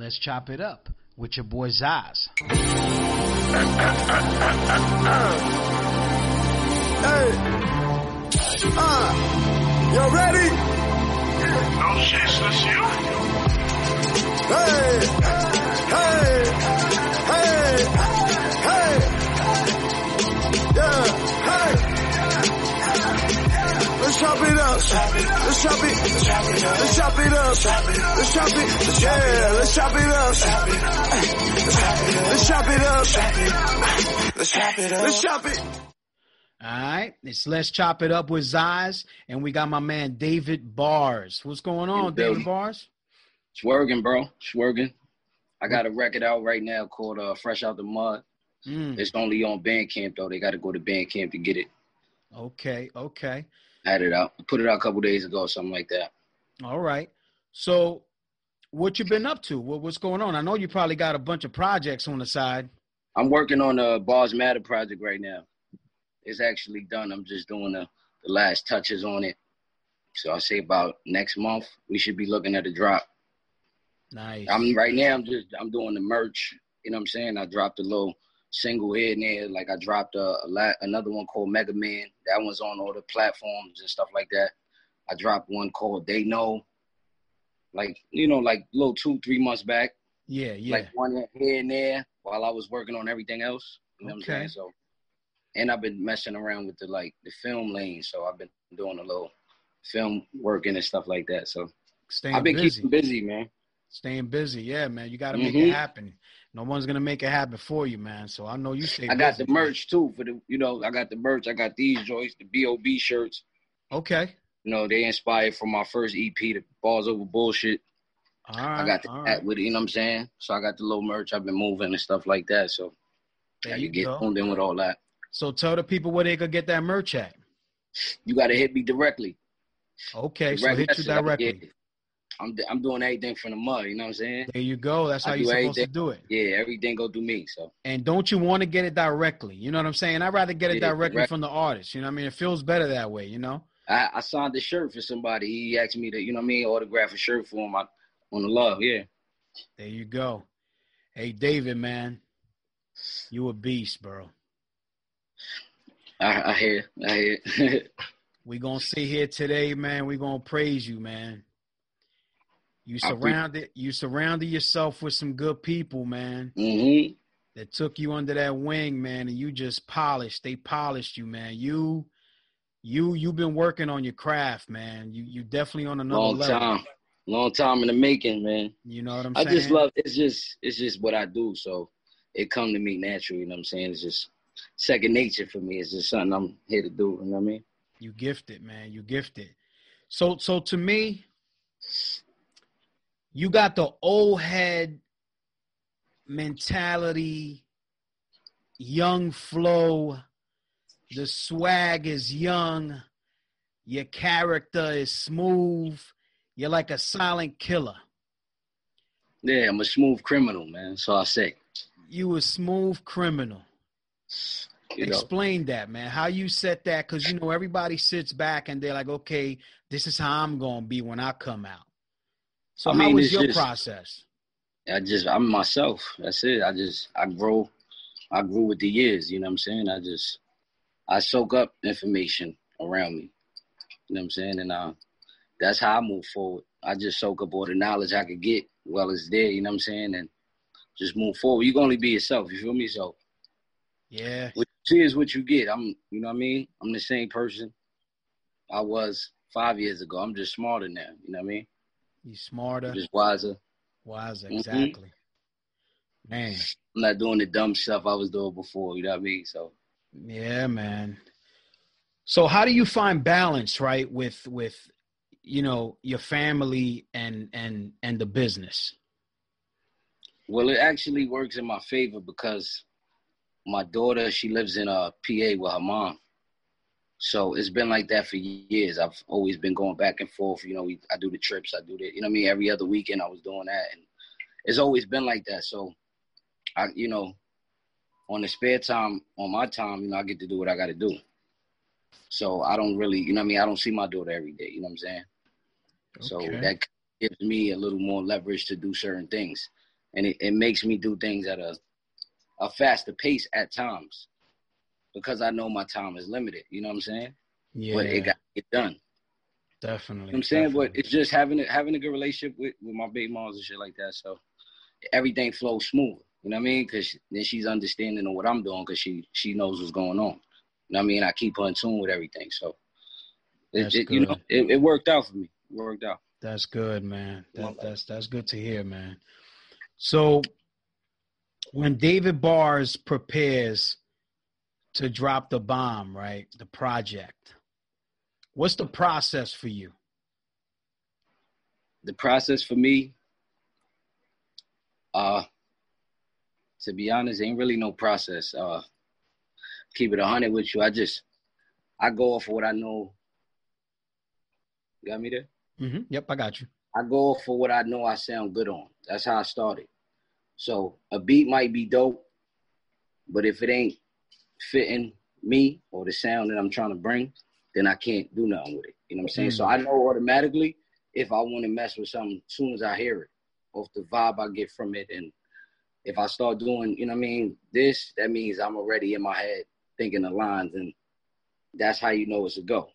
Let's chop it up with your boy Zaz. Hey, uh, you ready? Oh shit, it's you? Hey, hey, hey, hey, chop it up. Let's chop it. Let's chop it up. Let's chop it. Let's chop it. Yeah, let's chop it up. Let's chop it up. Let's chop it up. Let's chop it. All right, it's let's chop it up with Zaz, and we got my man David Bars. What's going on, Bill. David Bars? Swerging, bro. Swerging. I got a record out right now called uh, Fresh Out the Mud. Mm, It's only on Bandcamp, though. They got to go to Bandcamp to get it. okay, okay, I had it out. Put it out a couple days ago, something like that. all right. So, what you been up to? What, what's going on? I know you probably got a bunch of projects on the side. I'm working on a Bars Matter project right now. It's actually done. I'm just doing the, the last touches on it. So I say about next month we should be looking at a drop. Nice. I'm right now. I'm just I'm doing the merch. You know what I'm saying? I dropped a little single here and there. Like I dropped a, a la- another one called Mega Man. That one's on all the platforms and stuff like that. I dropped one called They Know. Like you know, like little two three months back. yeah, yeah. Like one here and there while I was working on everything else. You know what Okay. I'm saying? So, and I've been messing around with the like the film lane. So I've been doing a little film working and stuff like that. So Staying I've been busy. keeping busy, man. Staying busy. Yeah, man. You got to make Mhm. it happen. No one's gonna make it happen for you, man. So I know you stay. I got busy. the merch too for the you know I got the merch. I got these joints, the Bob shirts. Okay. You know they inspired from my first EP, the Balls Over Bullshit. All right. I got the right. with it. You know what I'm saying? So I got the little merch. I've been moving and stuff like that. So There you get go. tuned in with all that. So tell the people where they could get that merch at. You got to hit me directly. Okay, so hit you directly. I'm I'm doing everything from the mud. You know what I'm saying? There you go. That's how you're supposed to do it. Yeah, everything go through me. So And don't you want to get it directly? You know what I'm saying? I'd rather get it Yeah, directly direct. from the artist. You know what I mean? It feels better that way, you know? I, I signed the shirt for somebody. He asked me to, you know what I mean, autograph a shirt for him I, on the love. Yeah. There you go. Hey, David, man. You a beast, bro. I, I hear. I hear. We gonna sit here today, man. We gonna praise you, man. You surrounded you surrounded yourself with some good people, man, hmm that took you under that wing, man, and you just polished. They polished you, man. You you you've been working on your craft, man. You you definitely on another Long level. time. Long time in the making, man. You know what I'm I saying? I just love it's just it's just what I do. So it come to me naturally, you know what I'm saying? It's just second nature for me. It's just something I'm here to do, you know what I mean? You gifted, man. You gifted. So so to me, you got the old head mentality, young flow, the swag is young, your character is smooth, you're like a silent killer. Yeah, I'm a smooth criminal, man. So I say. You a smooth criminal. You know. Explain that, man. How you set that? Because you know everybody sits back and they're like, "Okay, this is how I'm gonna be when I come out." So I how mean, was it's your just- process? I just I'm myself. That's it. I just I grow I grew with the years, you know what I'm saying? I just I soak up information around me. You know what I'm saying? And uh that's how I move forward. I just soak up all the knowledge I could get while it's there, you know what I'm saying? And just move forward. You can only be yourself, you feel me? So Yeah, what you see is what you get. I'm you know what I mean? I'm the same person I was five years ago. I'm just smarter now, you know what I mean? You smarter, I'm just wiser. wiser, Mhm. exactly. Man, I'm not doing the dumb stuff I was doing before, you know what I mean? So yeah, man. So how do you find balance, right, with with you know your family and and and the business? Well, it actually works in my favor because my daughter, she lives in uh, PA with her mom. So it's been like that for years. I've always been going back and forth. You know, we, I do the trips, I do the, you know what I mean? Every other weekend I was doing that. And it's always been like that. So, I, you know, on the spare time, on my time, you know, I get to do what I got to do. So I don't really, you know what I mean? I don't see my daughter every day. You know what I'm saying? So that gives me a little more leverage to do certain things. and it, it makes me do things at a a faster pace at times because I know my time is limited. You know what I'm saying? Yeah, But it got it done. definitely. You know what I'm saying? definitely. But it's just having a, having a good relationship with, with my baby moms and shit like that. So everything flows smooth. You know what I mean? Because then she's understanding of what I'm doing because she she knows what's going on. You know what I mean? I keep her in tune with everything. So it, it, you know, it, it worked out for me. It worked out. That's good, man. That, that's that's good to hear, man. So when David Bars prepares to drop the bomb, right? The project. What's the process for you? The process for me, uh, to be honest, ain't really no process. Uh, keep it a hundred with you. I just I go off of what I know. You got me there? hmm Yep, I got you. I go off for what I know I sound good on. That's how I started. So a beat might be dope, but if it ain't fitting me or the sound that I'm trying to bring, then I can't do nothing with it. You know what I'm saying? So I mm-hmm. know automatically if I want to mess with something as soon as I hear it, off the vibe I get from it. And if I start doing, you know what I mean, this, that means I'm already in my head thinking the lines and that's how you know it's a go.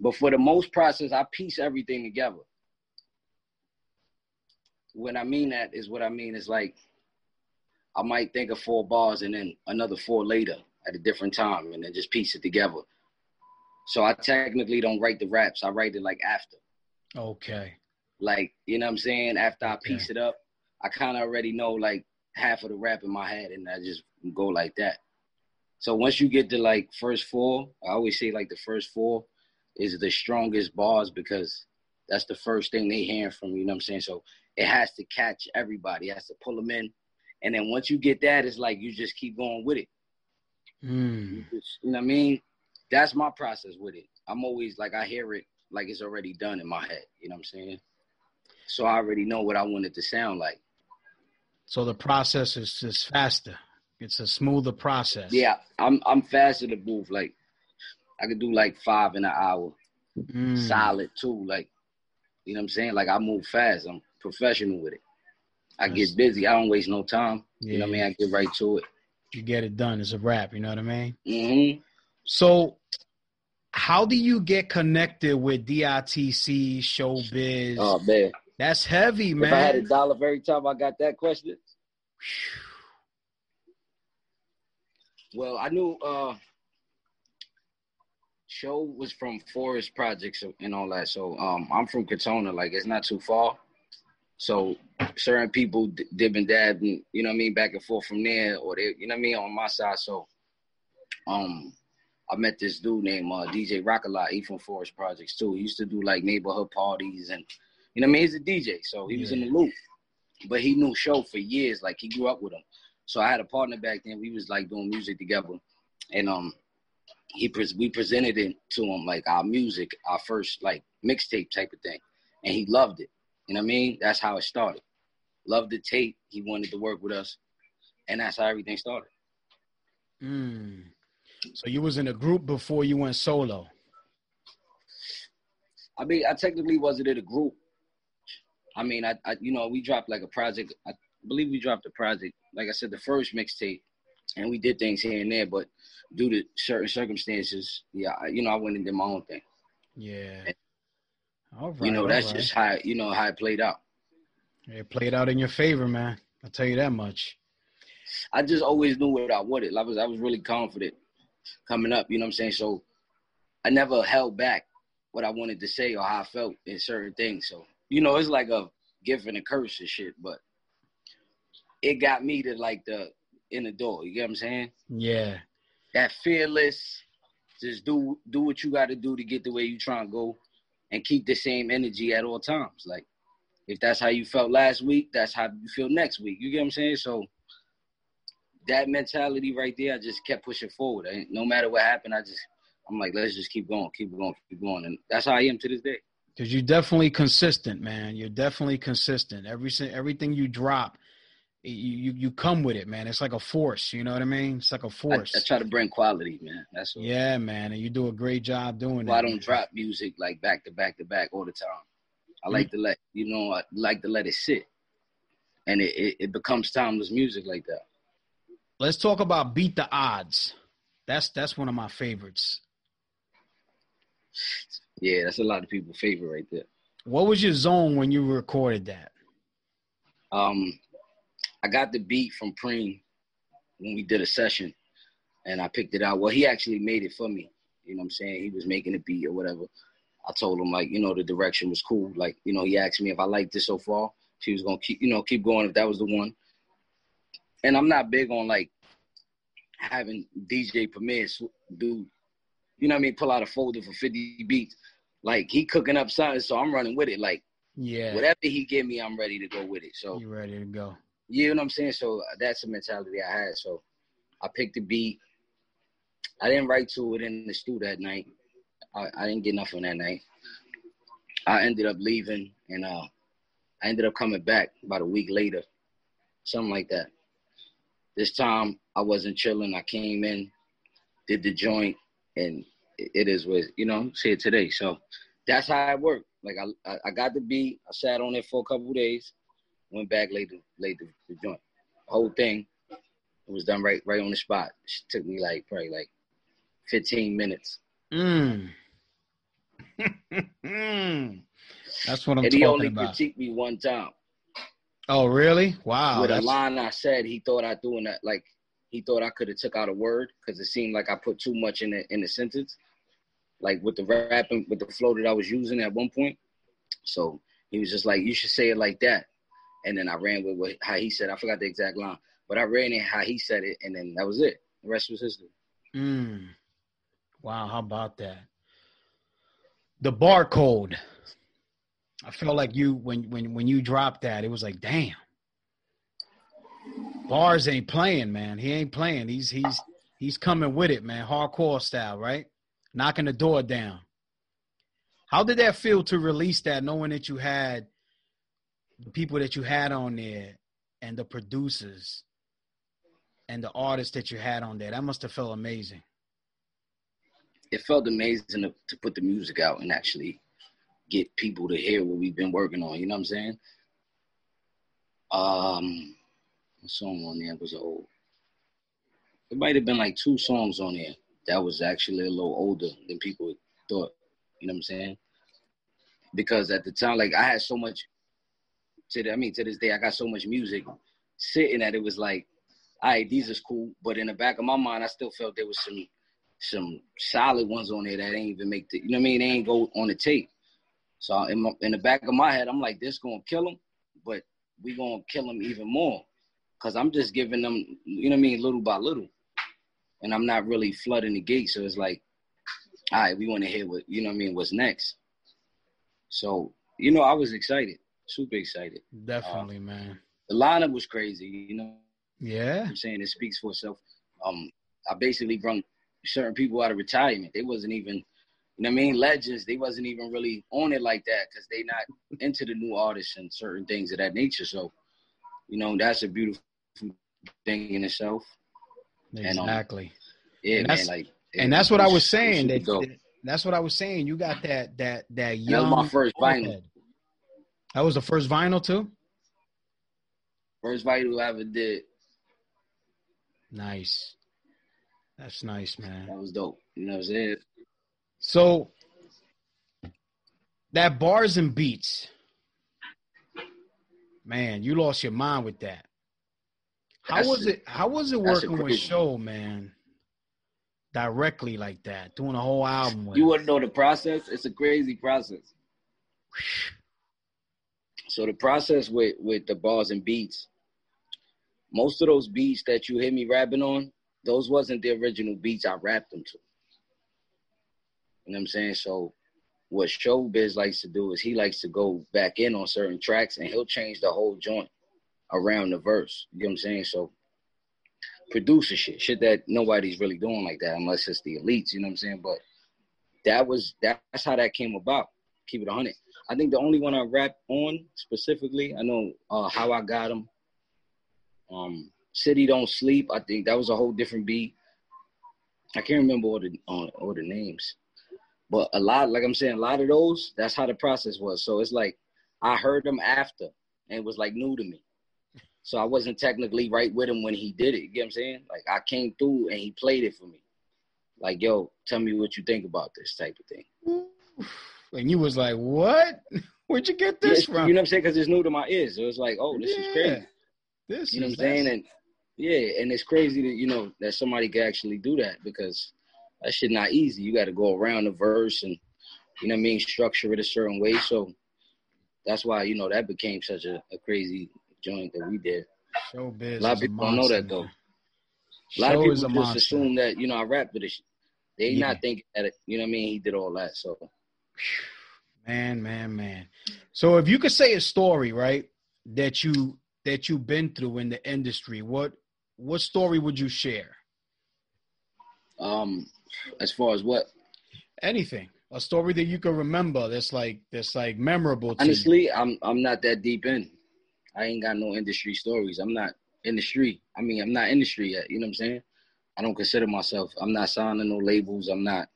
But for the most process, I piece everything together. When I mean that is what I mean is like I might think of four bars and then another four later at a different time and then just piece it together. So I technically don't write the raps. I write it like after. Okay. Like, you know what I'm saying? After I Okay. piece it up, I kind of already know like half of the rap in my head and I just go like that. So once you get to like first four, I always say like the first four is the strongest bars because that's the first thing they hearing from you, you know what I'm saying? So it has to catch everybody, it has to pull them in. And then once you get that, it's like you just keep going with it. Mm. You just- you know what I mean? That's my process with it. I'm always like I hear it like it's already done in my head. You know what I'm saying? So I already know what I want it to sound like. So the process is just faster. It's a smoother process. Yeah, I'm I'm faster to move. Like I could do like five in an hour, Mm. solid too. Like you know what I'm saying? Like I move fast. I'm professional with it. I get busy. I don't waste no time. You know what I mean? I get right to it. You get it done. It's a wrap. You know what I mean? hmm So, how do you get connected with DITC Showbiz? Oh man, That's heavy, man. if I had a dollar for every time I got that question, well, I knew uh show was from Forest Projects and all that. So um I'm from Katona, like it's not too far. So certain people dib and dab and you know what I mean, back and forth from there, or they you know what I mean, on my side. So um I met this dude named uh, DJ Rockalot, he from Forest Projects too. He used to do like neighborhood parties and you know what I mean, he's a DJ, so he was in the loop. But he knew show for years, like he grew up with him. So I had a partner back then. We was like doing music together, and um, he pres we presented it to him like our music, our first like mixtape type of thing, and he loved it. You know what I mean? That's how it started. Loved the tape. He wanted to work with us, and that's how everything started. Mm. So you was in a group before you went solo. I mean, I technically wasn't in a group. I mean, I, I you know, we dropped like a project. I believe we dropped a project. Like I said, the first mixtape, and we did things here and there. But due to certain circumstances, yeah, you know, I went and did my own thing. Yeah. All right. you know, that's right. just how you know how it played out. it played out in your favor, man. I'll tell you that much. I just always knew what I wanted. I was I was really confident coming up. You know what I'm saying? So I never held back what I wanted to say or how I felt in certain things. So you know, it's like a gift and a curse and shit. But it got me to like the in the door. You get what I'm saying? Yeah. That fearless, just do do what you got to do to get the way you trying to go, and keep the same energy at all times. Like if that's how you felt last week, that's how you feel next week. You get what I'm saying? So that mentality right there, I just kept pushing forward. I, no matter what happened, I just I'm like, let's just keep going, keep going, keep going, and that's how I am to this day. Cause you're definitely consistent, man. You're definitely consistent. Every everything you drop, you, you come with it, man. It's like a force. You know what I mean? It's like a force. I try to bring quality, man. That's all. yeah, man. And you do a great job doing Well, I don't drop music like back to back to back all the time. I like to let you know, I like to let it sit. and it, it, it becomes timeless music like that. Let's talk about Beat the Odds. That's that's one of my favorites. Yeah, that's a lot of people's favorite right there. What was your zone when you recorded that? Um, I got the beat from Preem when we did a session, and I picked it out. Well, he actually made it for me. You know what I'm saying? He was making a beat or whatever. I told him like, you know, the direction was cool. Like, you know, he asked me if I liked this so far. She was gonna keep, you know, keep going if that was the one. And I'm not big on like having DJ Premier do, you know what I mean, pull out a folder for 50 beats. Like he cooking up something, so I'm running with it. Like Yeah. whatever he give me, I'm ready to go with it. So You ready to go? You know what I'm saying? So that's the mentality I had. So I picked the beat. I didn't write to it in the studio that night. I, I didn't get nothing that night. I ended up leaving and uh I ended up coming back about a week later. Something like that. This time I wasn't chilling. I came in, did the joint, and it- is what you know, see it today. So that's how it worked. Like I- I got the beat, I sat on it for a couple days, went back laid the laid the, the joint. whole thing it was done right right on the spot. It took me like probably like 15 minutes. Mm. That's what I'm and he only about. critiqued me one time. Oh, really? Wow. With a line I said, he thought I doing that like he thought I could have took out a word because it seemed like I put too much in the in the sentence, like with the rapping with the flow that I was using at one point. So he was just like, "You should say it like that," and then I ran with what, how he said. I forgot the exact line, but I ran it how he said it, and then that was it. The rest was history. Mm. Wow, how about that? The barcode. I felt like you when when when you dropped that, it was like, damn. Bars ain't playing, man. He ain't playing. He's he's he's coming with it, man. Hardcore style, right? Knocking the door down. How did that feel to release that, knowing that you had the people that you had on there and the producers and the artists that you had on there? That must have felt amazing. it felt amazing to, to put the music out and actually get people to hear what we've been working on. You know what I'm saying? Um, what song on there was old? It might have been like two songs on there that was actually a little older than people thought. You know what I'm saying? Because at the time, like I had so much. To the, I mean, to this day, I got so much music sitting that it was like, all right, these is cool. But in the back of my mind, I still felt there was some some solid ones on there that ain't even make the, you know what I mean? They ain't go on the tape. So in, my, in the back of my head, I'm like, this gonna kill them, but we gonna kill them even more, cause I'm just giving them, you know what I mean, little by little, and I'm not really flooding the gate. So it's like, all right, we want to hear what, you know what I mean, what's next. So you know, I was excited, super excited. Definitely, man. The lineup was crazy, you know. Yeah. I'm saying it speaks for itself. Um, I basically brung certain people out of retirement. They wasn't even, you know I mean, legends. They wasn't even really on it like that because they not into the new artists and certain things of that nature. So, you know, that's a beautiful thing in itself. And, um, Exactly. Yeah, And man. Like, and that's what I was saying. That, that's what I was saying. You got that that that young. that was my first vinyl. forehead. That was the first vinyl too. First vinyl I ever did. Nice. That's nice, man. That was dope. You know what I'm saying? So that bars and beats, man, you lost your mind with that. How That's was it? How was it working with Show, man? Directly like that, doing a whole album with. You wouldn't know the process? It's a crazy process. So the process with with the bars and beats, most of those beats that you hear me rapping on, those wasn't the original beats I rapped them to. You know what I'm saying? So what Showbiz likes to do is he likes to go back in on certain tracks and he'll change the whole joint around the verse. You know what I'm saying? So producer shit, shit that nobody's really doing like that unless it's the elites, you know what I'm saying? But that was that's how that came about. Keep it 100. I think the only one I rap on specifically, I know uh, how I got him. Um, City Don't Sleep. I think that was a whole different beat. I can't remember all the uh, all the names, but a lot, like I'm saying, a lot of those. That's how the process was. So it's like I heard them after, and it was like new to me. So I wasn't technically right with him when he did it. You get what I'm saying? Like I came through and he played it for me. Like, yo, tell me what you think about this type of thing. And you was like, what? Where'd you get this Yeah, from? You know what I'm saying? Because it's new to my ears. So was like, oh, this is crazy. This You know is what I'm saying? And yeah, and it's crazy that you know that somebody could actually do that because that shit not easy. You got to go around the verse and you know what I mean, structure it a certain way. So that's why you know that became such a, a crazy joint that we did. Showbiz A lot of people don't know monster, that though. man. A lot Show of people just monster. assume that you know I rap, but it's, they Yeah. not thinking that it, you know what I mean. He did all that, so Man, man, man. So if you could say a story, right, that you that you've been through in the industry, what what story would you share? um, as far as what Anything. A story that you can remember that's like that's like memorable to you. honestly, I'm I'm not that deep in. I ain't got no industry stories. I'm not industry. I mean, I'm not industry yet. You know what I'm saying? I don't consider myself. I'm not signing no labels. I'm not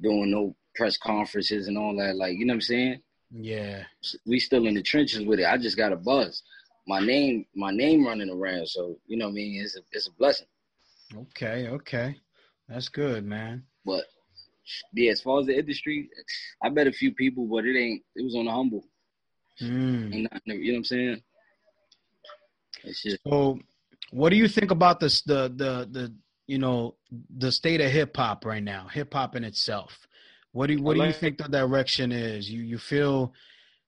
doing no press conferences and all that. Like, you know what I'm saying? Yeah. We still in the trenches with it. I just got a buzz. My name, my name running around. So you know what I mean? It's a it's a blessing. Okay, okay. That's good, man. But yeah, as far as the industry, I met a few people, but it ain't. It was on the humble. Mm. Nothing, you know what I'm saying? It's just So, what do you think about this? The the the you know the state of hip hop right now, hip hop in itself. What do you, what do you think the direction is? You you feel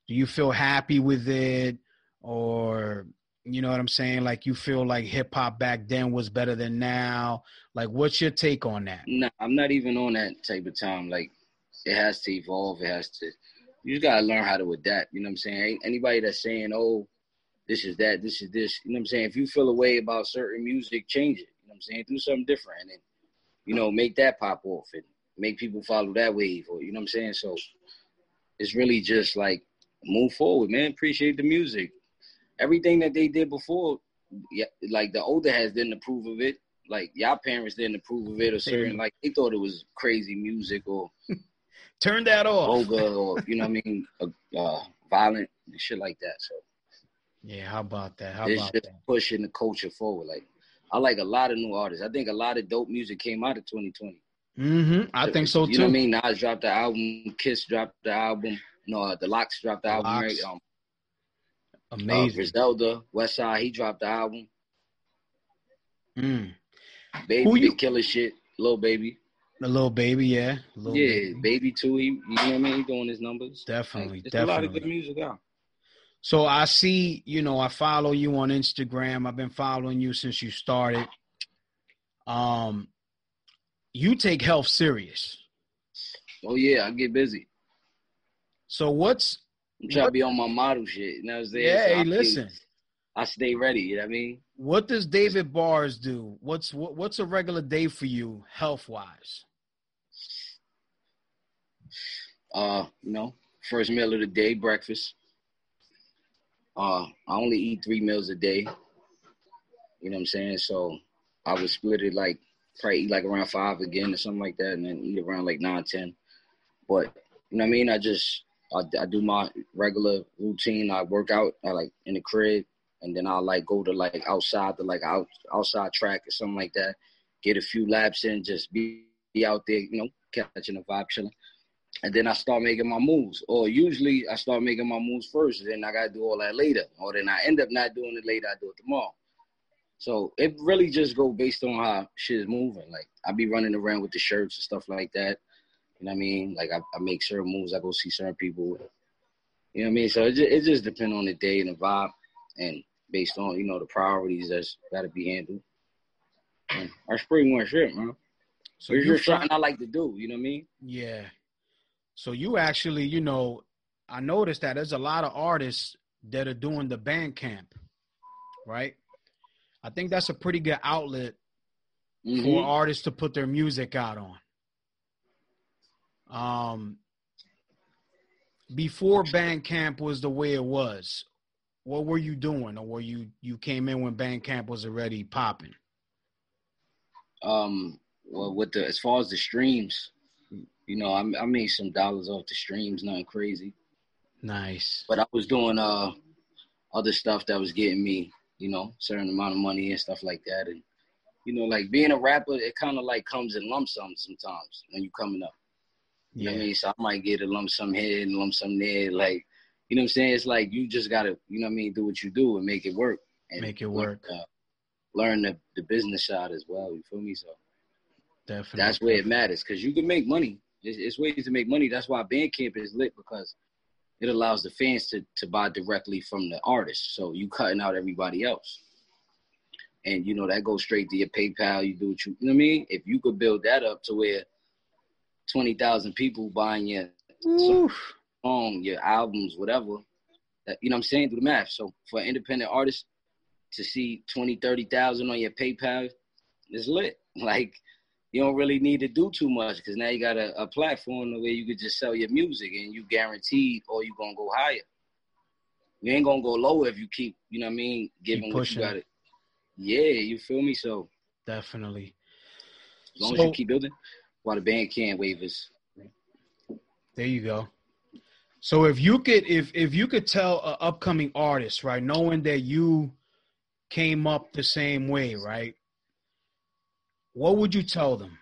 do you feel happy with it, or you know what I'm saying? Like you feel like hip hop back then was better than now. Like, what's your take on that? Nah, I'm not even on that type of time. Like, it has to evolve. It has to. You just gotta learn how to adapt. You know what I'm saying? Ain't anybody that's saying, "Oh, this is that, this is this." You know what I'm saying? If you feel a way about certain music, change it. You know what I'm saying? Do something different, and you know, make that pop off and make people follow that wave. Or you know what I'm saying? So, it's really just like move forward, man. Appreciate the music. Everything that they did before, yeah, like the older heads didn't approve of it like y'all parents didn't approve of it or certain like they thought it was crazy music or Turn that off. vulgar or you know what I mean uh, uh, violent and shit like that. So Yeah, how about that? How it's about just that? pushing the culture forward. Like I like a lot of new artists. I think a lot of dope music came out of 2020. Mm-hmm. I think so too. You know what I mean? Nas dropped the album. Kiss dropped the album. No, uh, the LOX dropped the album. Right? Um, uh, Amazing. Griselda, Westside, he dropped the album. Mm. Baby, Who you- killing shit. Little baby. The little baby, yeah. Lil yeah, Baby. baby too. He, you know what I mean? He doing his numbers. Definitely, Like, there's a lot of definitely. good music out. So I see, you know, I follow you on Instagram. I've been following you since you started. Um, you take health serious. Oh yeah, I get busy. So what's I'm trying to be on my model shit. You know what I'm saying? yeah? So Hey, I listen. Stay, I stay ready. You know what I mean? What does David Bars do? What's what, what's a regular day for you, health wise? Uh, you know, first meal of the day, breakfast. Uh, I only eat three meals a day. You know what I'm saying? So I would split it like probably eat like around five again or something like that, and then eat around like nine, ten. But you know what I mean? I just I, I do my regular routine. I work out. I like in the crib, and then I like go to like outside to like out outside track or something like that. Get a few laps in, just be, be out there, you know, catching the vibe, chilling and then I start making my moves. Or usually I start making my moves first, and then I gotta do all that later. Or then I end up not doing it later. I do it tomorrow. So it really just go based on how shit is moving. Like I be running around with the shirts and stuff like that. You know what I mean? Like I, I make certain moves. I go see certain people. You know what I mean? So it just, it just depends on the day and the vibe, and based on you know the priorities that's got to be handled. And that's pretty much it, man. So it's you just something I like to do. You know what I mean? Yeah. So you actually, you know, I noticed that there's a lot of artists that are doing the Bandcamp, right? I think that's a pretty good outlet for Mhm. artists to put their music out on. Um before Bandcamp was the way it was, what were you doing? Or were you you came in when Bandcamp was already popping? um well with the as far as the streams you know I, I made some dollars off the streams nothing crazy Nice. but i was doing uh other stuff that was getting me you know, certain amount of money and stuff like that. And you know, like being a rapper, it kind of like comes in lump sum sometimes when you're coming up. You yeah. know what I mean? So I might get a lump sum here and lump sum there. Like, you know what I'm saying? It's like you just gotta, you know what I mean, do what you do and make it work. And make it work. Learn, uh, learn the, the business side as well. You feel me? So definitely that's where it matters because you can make money. It's, it's ways to make money. That's why Bandcamp is lit because it allows the fans to, to buy directly from the artist. So you cutting out everybody else. And you know, that goes straight to your PayPal. You do what you, you know what I mean? If you could build that up to where 20,000 people buying your song, your albums, whatever, that, you know what I'm saying? Do the math. So for an independent artist to see 20, 30,000 on your PayPal is lit. Like, you don't really need to do too much because now you got a, a platform where you could just sell your music and you guaranteed or you gonna go higher. You ain't gonna go lower if you keep, you know what I mean, giving what you got it. Yeah, you feel me? So definitely. As long so, as you keep building, while the band can waivers. There you go. So if you could if if you could tell an upcoming artist, right, knowing that you came up the same way, right? What would you tell them?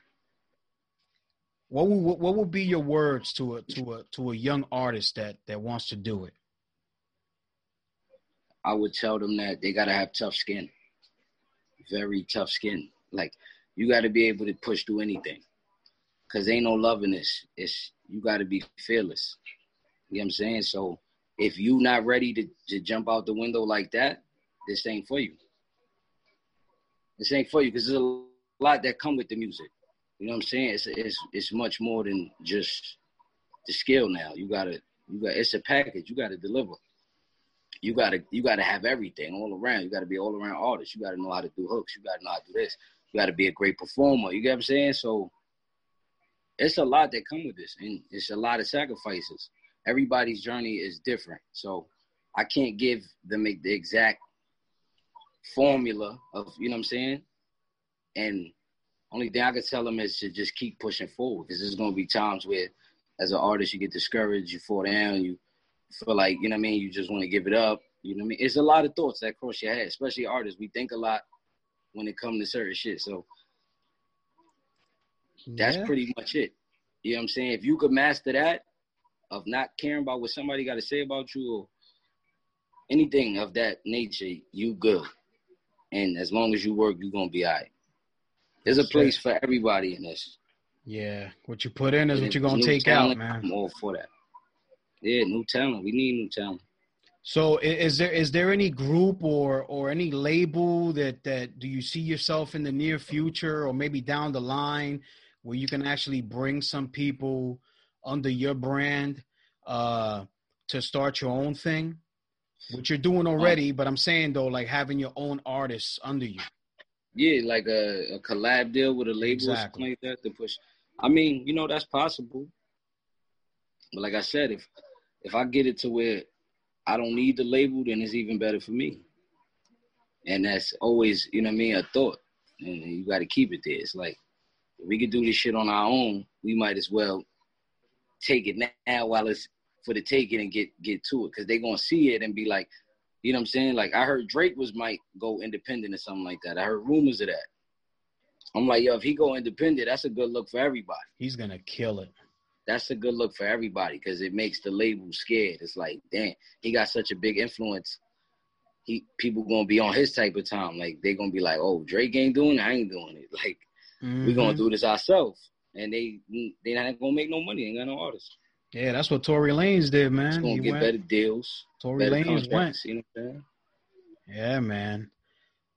What would what would be your words to a to a to a young artist that that wants to do it? I would tell them that they gotta have tough skin, very tough skin. Like you got to be able to push through anything, cause ain't no love in this. It's you got to be fearless. You know what I'm saying? So if you not ready to, to jump out the window like that, this ain't for you. This ain't for you because there's a lot that come with the music. You know what I'm saying? It's it's it's much more than just the skill now. You gotta you got it's a package. You gotta deliver. You gotta you gotta have everything all around. You gotta be all around artist. You gotta know how to do hooks. You gotta know how to do this. You gotta be a great performer. You get what I'm saying? So it's a lot that come with this, and it's a lot of sacrifices. Everybody's journey is different, so I can't give them the exact formula of you know what I'm saying. And only thing I can tell them is to just keep pushing forward because there's going to be times where, as an artist, you get discouraged, you fall down, you feel like, you know what I mean, you just want to give it up. You know what I mean? It's a lot of thoughts that cross your head, especially artists. We think a lot when it comes to certain shit. So that's yeah. pretty much it. You know what I'm saying? If you could master that of not caring about what somebody got to say about you or anything of that nature, you good. And as long as you work, you're gonna be all right. There's a place for everybody in this. Yeah, what you put in is what you're gonna take talent, out, man. I'm all for that. Yeah, new talent. We need new talent. So is there is there any group or or any label that that do you see yourself in the near future or maybe down the line where you can actually bring some people under your brand uh to start your own thing? What you're doing already, but I'm saying though, like having your own artists under you. Yeah, like a, a collab deal with a label exactly. or something like that to push. I mean, you know, that's possible. But like I said, if if I get it to where I don't need the label, then it's even better for me. And that's always, you know what I mean, a thought. And you got to keep it there. It's like, if we could do this shit on our own, we might as well take it now while it's for the taking and get get to it. Because they're going to see it and be like, you know what I'm saying? Like I heard Drake was might go independent or something like that. I heard rumors of that. I'm like, yo, if he go independent, that's a good look for everybody. He's gonna kill it. That's a good look for everybody because it makes the label scared. It's like, damn, he got such a big influence. He people gonna be on his type of time. Like they gonna be like, oh, Drake ain't doing it, I ain't doing it. Like mm-hmm. we gonna do this ourselves, and they they not gonna make no money. They ain't got no artists. Yeah, that's what Tory Lanez did, man. He's gonna he get went. better deals. Tory better Lanez went. You know yeah, man.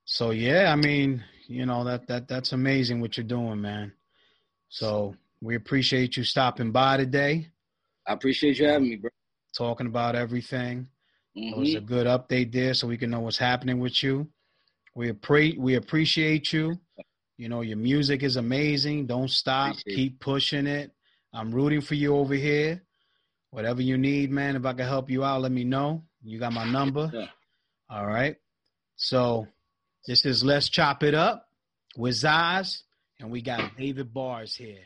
So yeah, I mean, you know that that that's amazing what you're doing, man. So we appreciate you stopping by today. I appreciate you having me, bro. Talking about everything. Mm-hmm. It was a mm-hmm. good update there, so we can know what's happening with you. We appre- we appreciate you. You know, your music is amazing. Don't stop. Appreciate Keep pushing it. I'm rooting for you over here. Whatever you need, man. If I can help you out, let me know. You got my number. Yeah. All right. So this is Let's Chop It Up with Zaz, and we got David Bars here.